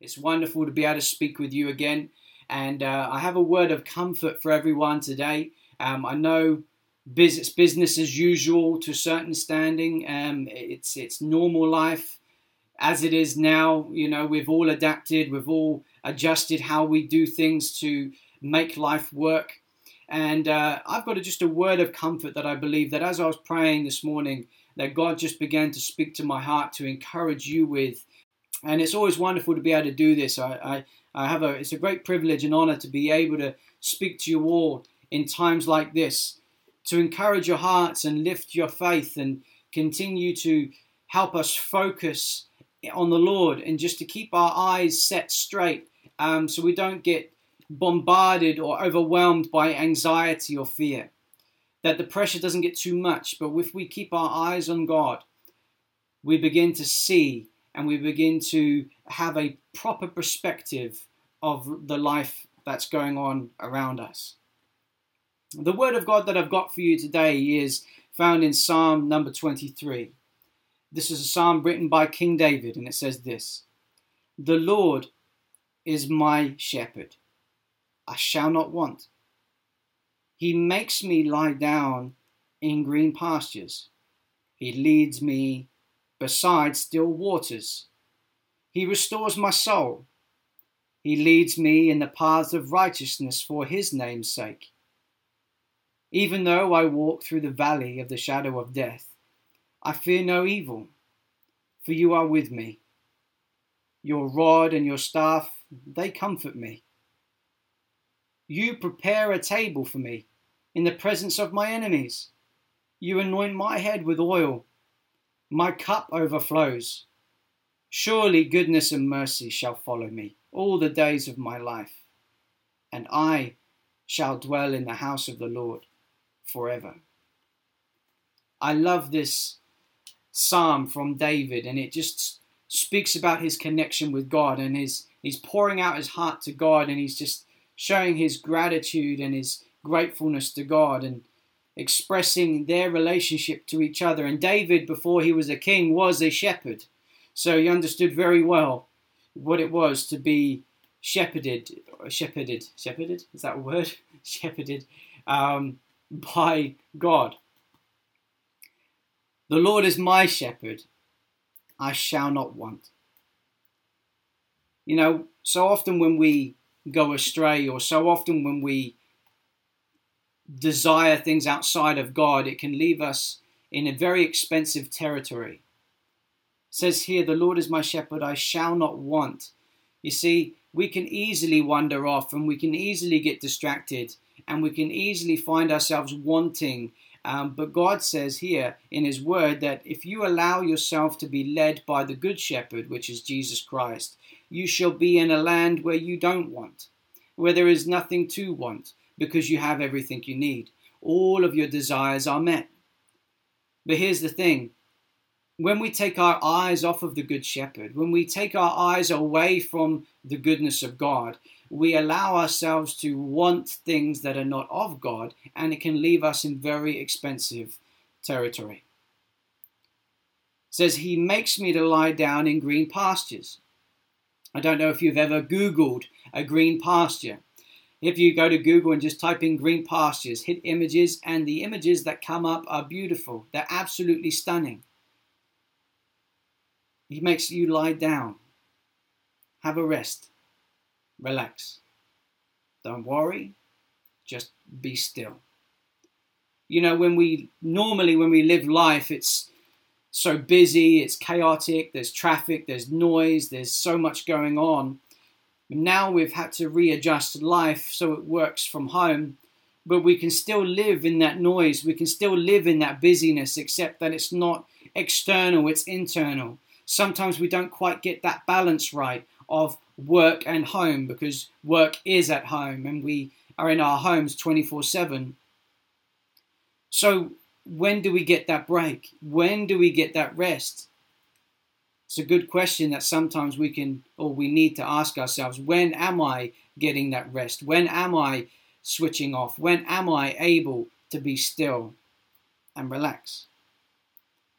It's wonderful to be able to speak with you again. And uh, I have a word of comfort for everyone today. Um, I know business business as usual to a certain standing. Um, it's it's normal life as it is now. You know, we've all adapted. We've all adjusted how we do things to make life work. And uh, I've got a, just a word of comfort that I believe that as I was praying this morning, that God just began to speak to my heart to encourage you with. And it's always wonderful to be able to do this. I, I, I have a it's a great privilege and honor to be able to speak to you all in times like this, to encourage your hearts and lift your faith and continue to help us focus on the Lord and just to keep our eyes set straight um, so we don't get bombarded or overwhelmed by anxiety or fear. That the pressure doesn't get too much, but if we keep our eyes on God, we begin to see and we begin to have a proper perspective of the life that's going on around us. The word of God that I've got for you today is found in Psalm number 23. This is a psalm written by King David, and it says this The Lord is my shepherd, I shall not want. He makes me lie down in green pastures. He leads me beside still waters. He restores my soul. He leads me in the paths of righteousness for his name's sake. Even though I walk through the valley of the shadow of death, I fear no evil, for you are with me. Your rod and your staff, they comfort me. You prepare a table for me in the presence of my enemies. You anoint my head with oil. My cup overflows. Surely goodness and mercy shall follow me all the days of my life, and I shall dwell in the house of the Lord forever. I love this psalm from David, and it just speaks about his connection with God and his he's pouring out his heart to God, and he's just showing his gratitude and his gratefulness to God and expressing their relationship to each other. And David, before he was a king, was a shepherd. So he understood very well what it was to be shepherded, shepherded, shepherded, is that a word? shepherded um, by God. The Lord is my shepherd, I shall not want. You know, so often when we go astray, or so often when we desire things outside of God, it can leave us in a very expensive territory. It says here, The Lord is my shepherd, I shall not want. You see, we can easily wander off and we can easily get distracted and we can easily find ourselves wanting. Um, but God says here in His Word that if you allow yourself to be led by the Good Shepherd, which is Jesus Christ, you shall be in a land where you don't want, where there is nothing to want, because you have everything you need. All of your desires are met. But here's the thing when we take our eyes off of the Good Shepherd, when we take our eyes away from the goodness of God, we allow ourselves to want things that are not of God, and it can leave us in very expensive territory. It says, He makes me to lie down in green pastures. I don't know if you've ever Googled a green pasture. If you go to Google and just type in green pastures, hit images, and the images that come up are beautiful. They're absolutely stunning. He makes you lie down, have a rest, relax. Don't worry, just be still. You know, when we normally, when we live life, it's so busy, it's chaotic, there's traffic, there's noise, there's so much going on. Now we've had to readjust life so it works from home, but we can still live in that noise, we can still live in that busyness, except that it's not external, it's internal. Sometimes we don't quite get that balance right of work and home because work is at home and we are in our homes 24 7. So when do we get that break? When do we get that rest? It's a good question that sometimes we can or we need to ask ourselves. When am I getting that rest? When am I switching off? When am I able to be still and relax?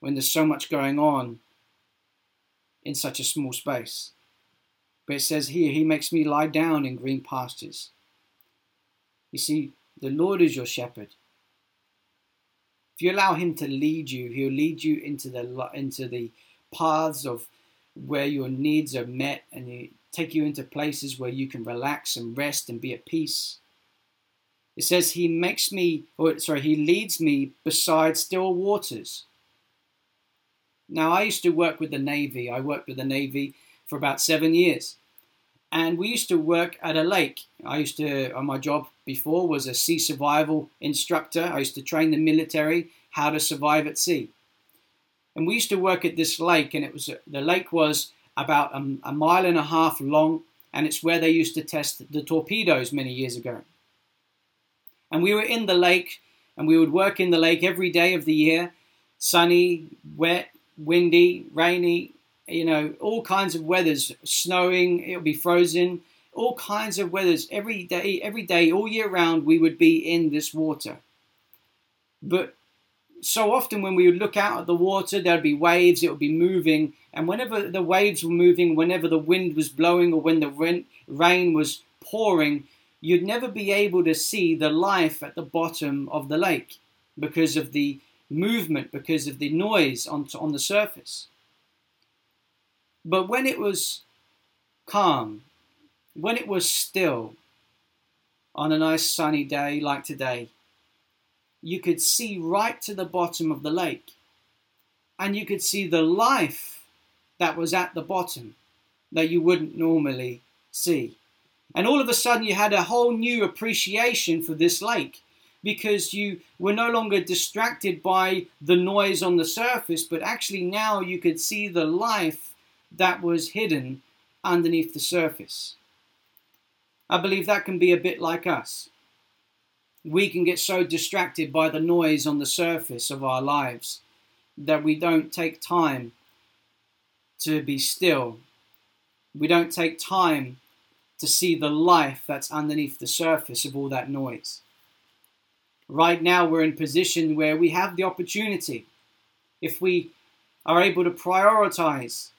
When there's so much going on in such a small space. But it says here, He makes me lie down in green pastures. You see, the Lord is your shepherd. If you allow Him to lead you, He'll lead you into the into the paths of where your needs are met, and He take you into places where you can relax and rest and be at peace. It says He makes me, or sorry, He leads me beside still waters. Now, I used to work with the Navy. I worked with the Navy for about seven years. And we used to work at a lake. I used to, on my job before, was a sea survival instructor. I used to train the military how to survive at sea. And we used to work at this lake, and it was the lake was about a, a mile and a half long, and it's where they used to test the torpedoes many years ago. And we were in the lake, and we would work in the lake every day of the year, sunny, wet, windy, rainy, you know, all kinds of weathers, snowing, it would be frozen, all kinds of weathers every day, every day, all year round, we would be in this water. But so often when we would look out at the water, there'd be waves, it would be moving, and whenever the waves were moving, whenever the wind was blowing, or when the rain was pouring, you'd never be able to see the life at the bottom of the lake because of the movement, because of the noise on, on the surface. But when it was calm, when it was still, on a nice sunny day like today, you could see right to the bottom of the lake. And you could see the life that was at the bottom that you wouldn't normally see. And all of a sudden, you had a whole new appreciation for this lake because you were no longer distracted by the noise on the surface, but actually now you could see the life that was hidden underneath the surface. I believe that can be a bit like us. We can get so distracted by the noise on the surface of our lives that we don't take time to be still. We don't take time to see the life that's underneath the surface of all that noise. Right now, we're in a position where we have the opportunity, if we are able to prioritize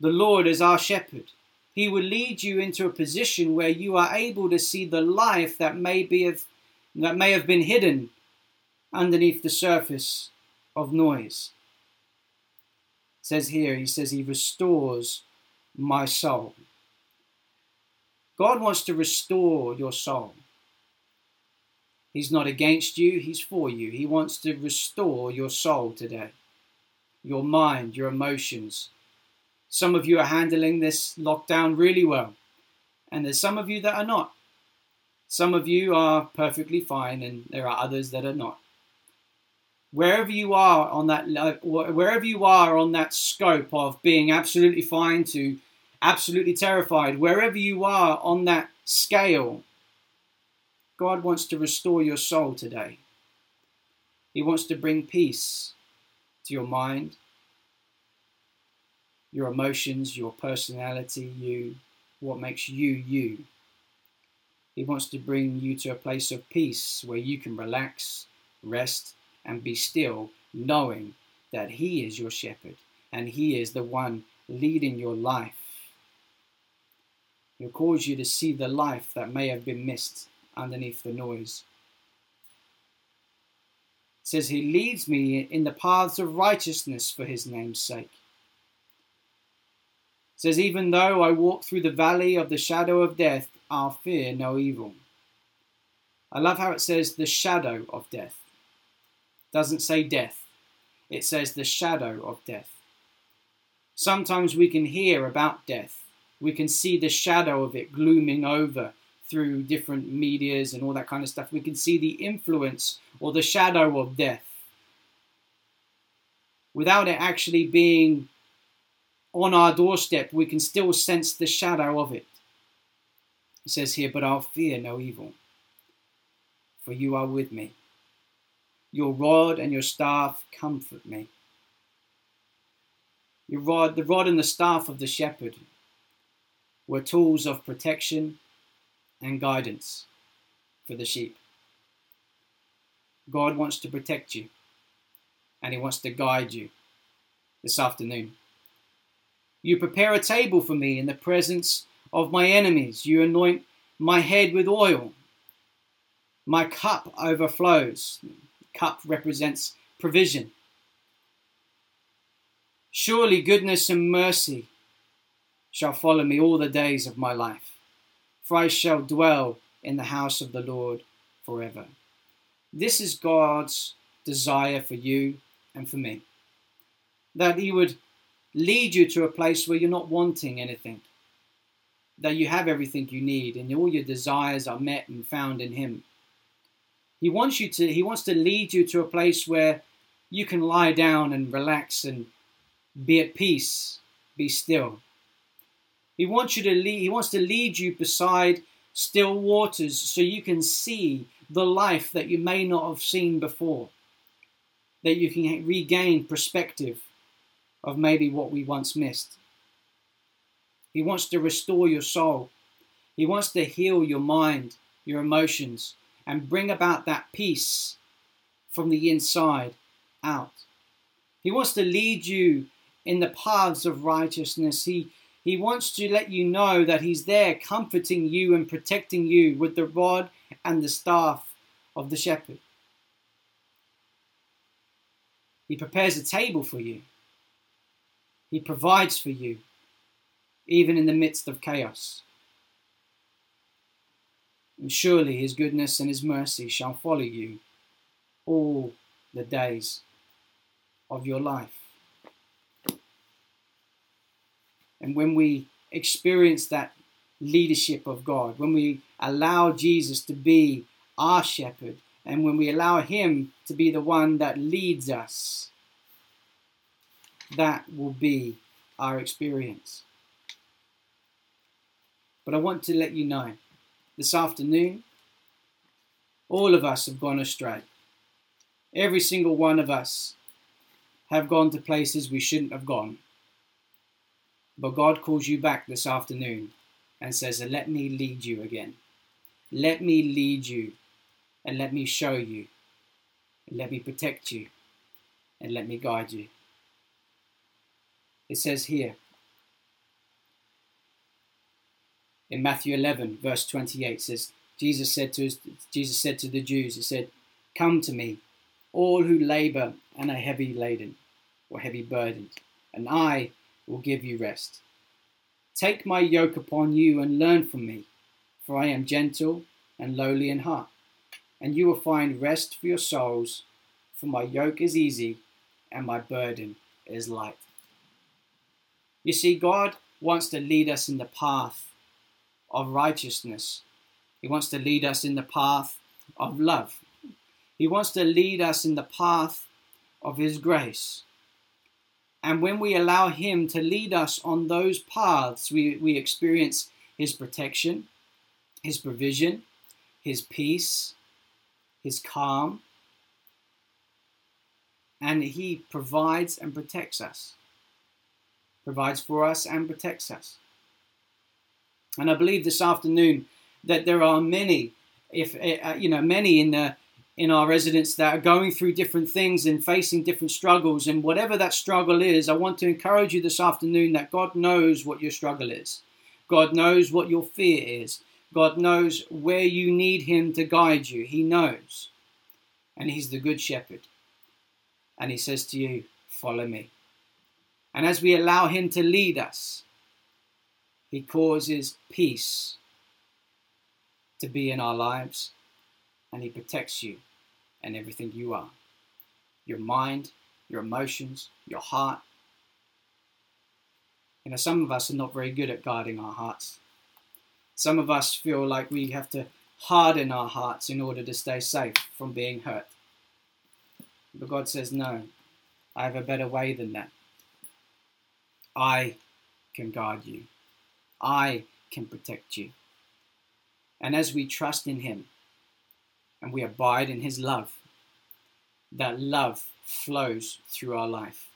the Lord as our shepherd. He will lead you into a position where you are able to see the life that may be of, that may have been hidden underneath the surface of noise. It says here, he says he restores my soul. God wants to restore your soul. He's not against you, he's for you. He wants to restore your soul today. Your mind, your emotions, some of you are handling this lockdown really well, and there's some of you that are not. Some of you are perfectly fine, and there are others that are not. Wherever you are on that, wherever you are on that scope of being absolutely fine to absolutely terrified, wherever you are on that scale, God wants to restore your soul today. He wants to bring peace to your mind, your emotions, your personality, you, what makes you you. He wants to bring you to a place of peace where you can relax, rest, and be still, knowing that He is your shepherd and He is the one leading your life. He'll cause you to see the life that may have been missed underneath the noise. It says, He leads me in the paths of righteousness for His name's sake says, Even though I walk through the valley of the shadow of death, I'll fear no evil. I love how it says the shadow of death. It doesn't say death. It says the shadow of death. Sometimes we can hear about death. We can see the shadow of it glooming over through different medias and all that kind of stuff. We can see the influence or the shadow of death without it actually being on our doorstep, we can still sense the shadow of it. It says here, But I'll fear no evil, for you are with me. Your rod and your staff comfort me. Your rod, the rod and the staff of the shepherd were tools of protection and guidance for the sheep. God wants to protect you and He wants to guide you this afternoon. You prepare a table for me in the presence of my enemies. You anoint my head with oil. My cup overflows. Cup represents provision. Surely goodness and mercy shall follow me all the days of my life, for I shall dwell in the house of the Lord forever. This is God's desire for you and for me. That He would lead you to a place where you're not wanting anything, that you have everything you need and all your desires are met and found in Him. He wants you to, He wants to lead you to a place where you can lie down and relax and be at peace, be still. He wants you to lead, He wants to lead you beside still waters so you can see the life that you may not have seen before. That you can regain perspective of maybe what we once missed. He wants to restore your soul. He wants to heal your mind, your emotions, and bring about that peace from the inside out. He wants to lead you in the paths of righteousness. He, he wants to let you know that He's there comforting you and protecting you with the rod and the staff of the shepherd. He prepares a table for you. He provides for you, even in the midst of chaos. And surely His goodness and His mercy shall follow you all the days of your life. And when we experience that leadership of God, when we allow Jesus to be our shepherd, and when we allow Him to be the one that leads us, that will be our experience. But I want to let you know this afternoon, all of us have gone astray. Every single one of us have gone to places we shouldn't have gone. But God calls you back this afternoon and says, Let me lead you again. Let me lead you and let me show you. And let me protect you and let me guide you. It says here in Matthew 11, verse 28, says, Jesus said to Jesus said to the Jews, He said, Come to me, all who labor and are heavy laden or heavy burdened, and I will give you rest. Take my yoke upon you and learn from me, for I am gentle and lowly in heart, and you will find rest for your souls, for my yoke is easy and my burden is light. You see, God wants to lead us in the path of righteousness. He wants to lead us in the path of love. He wants to lead us in the path of His grace. And when we allow Him to lead us on those paths, we, we experience His protection, His provision, His peace, His calm, and He provides and protects us. Provides for us and protects us. And I believe this afternoon that there are many, if uh, you know, many in the in our residents that are going through different things and facing different struggles. And whatever that struggle is, I want to encourage you this afternoon that God knows what your struggle is. God knows what your fear is. God knows where you need Him to guide you. He knows. And He's the Good Shepherd. And He says to you, Follow me. And as we allow Him to lead us, He causes peace to be in our lives and He protects you and everything you are your mind, your emotions, your heart. You know, some of us are not very good at guarding our hearts. Some of us feel like we have to harden our hearts in order to stay safe from being hurt. But God says, No, I have a better way than that. I can guard you, I can protect you. And as we trust in Him, and we abide in His love, that love flows through our life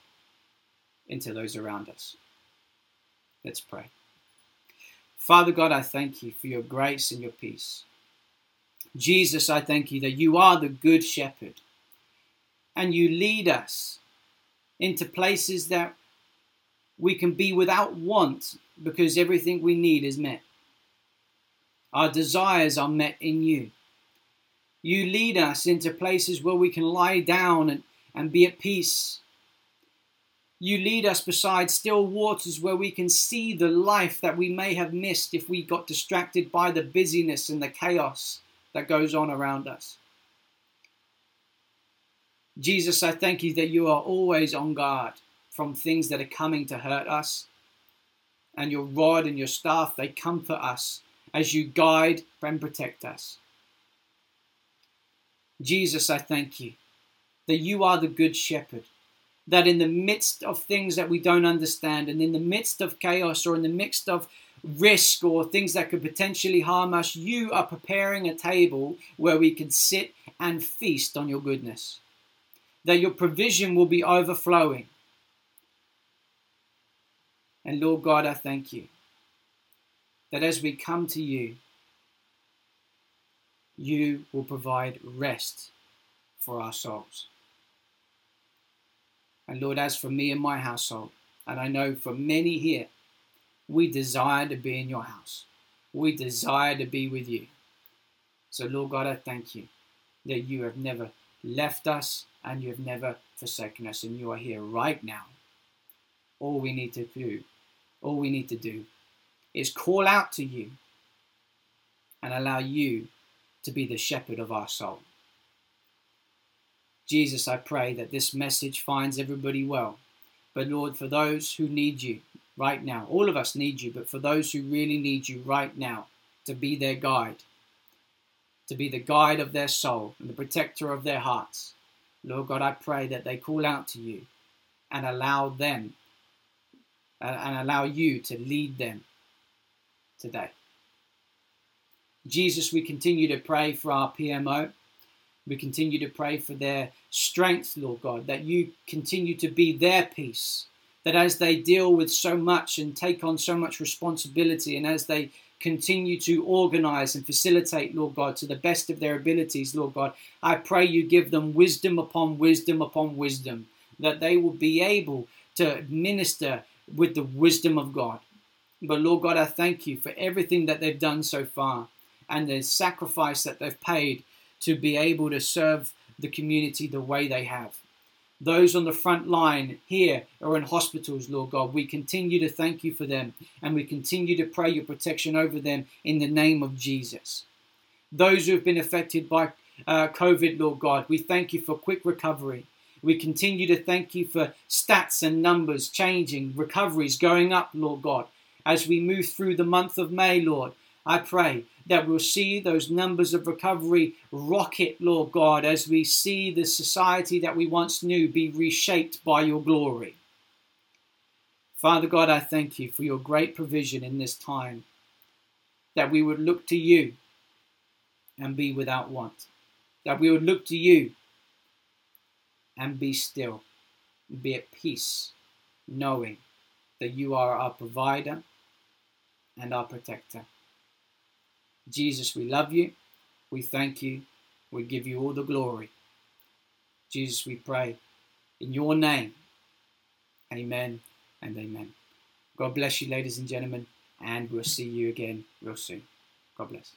into those around us. Let's pray. Father God, I thank you for your grace and your peace. Jesus, I thank you that you are the good shepherd and you lead us into places that we can be without want because everything we need is met. Our desires are met in you. You lead us into places where we can lie down and, and be at peace. You lead us beside still waters where we can see the life that we may have missed if we got distracted by the busyness and the chaos that goes on around us. Jesus, I thank you that you are always on guard from things that are coming to hurt us. And your rod and your staff, they comfort us as you guide and protect us. Jesus, I thank you that you are the good shepherd, that in the midst of things that we don't understand, and in the midst of chaos, or in the midst of risk, or things that could potentially harm us, you are preparing a table where we can sit and feast on your goodness that your provision will be overflowing. And Lord God, I thank you that as we come to you, you will provide rest for our souls. And Lord, as for me and my household, and I know for many here, we desire to be in your house. We desire to be with you. So, Lord God, I thank you that you have never left us and you have never forsaken us, and you are here right now. All we need to do, all we need to do is call out to you and allow you to be the shepherd of our soul. Jesus, I pray that this message finds everybody well. But Lord, for those who need you right now, all of us need you, but for those who really need you right now to be their guide, to be the guide of their soul and the protector of their hearts, Lord God, I pray that they call out to you and allow them and allow you to lead them today. Jesus, we continue to pray for our PMO. We continue to pray for their strength, Lord God, that you continue to be their peace. That as they deal with so much and take on so much responsibility, and as they continue to organize and facilitate, Lord God, to the best of their abilities, Lord God. I pray you give them wisdom upon wisdom upon wisdom, that they will be able to minister with the wisdom of God. But Lord God, I thank you for everything that they've done so far and the sacrifice that they've paid to be able to serve the community the way they have those on the front line here or in hospitals, Lord God. We continue to thank you for them and we continue to pray your protection over them in the name of Jesus. Those who have been affected by uh, COVID, Lord God, we thank you for quick recovery. We continue to thank you for stats and numbers changing, recoveries going up, Lord God, as we move through the month of May, Lord. I pray that we'll see those numbers of recovery rocket, Lord God, as we see the society that we once knew be reshaped by your glory. Father God, I thank you for your great provision in this time, that we would look to you and be without want, that we would look to you and be still, be at peace, knowing that you are our provider and our protector. Jesus, we love you. We thank you. We give you all the glory. Jesus, we pray in your name. Amen and amen. God bless you, ladies and gentlemen, and we'll see you again real soon. God bless.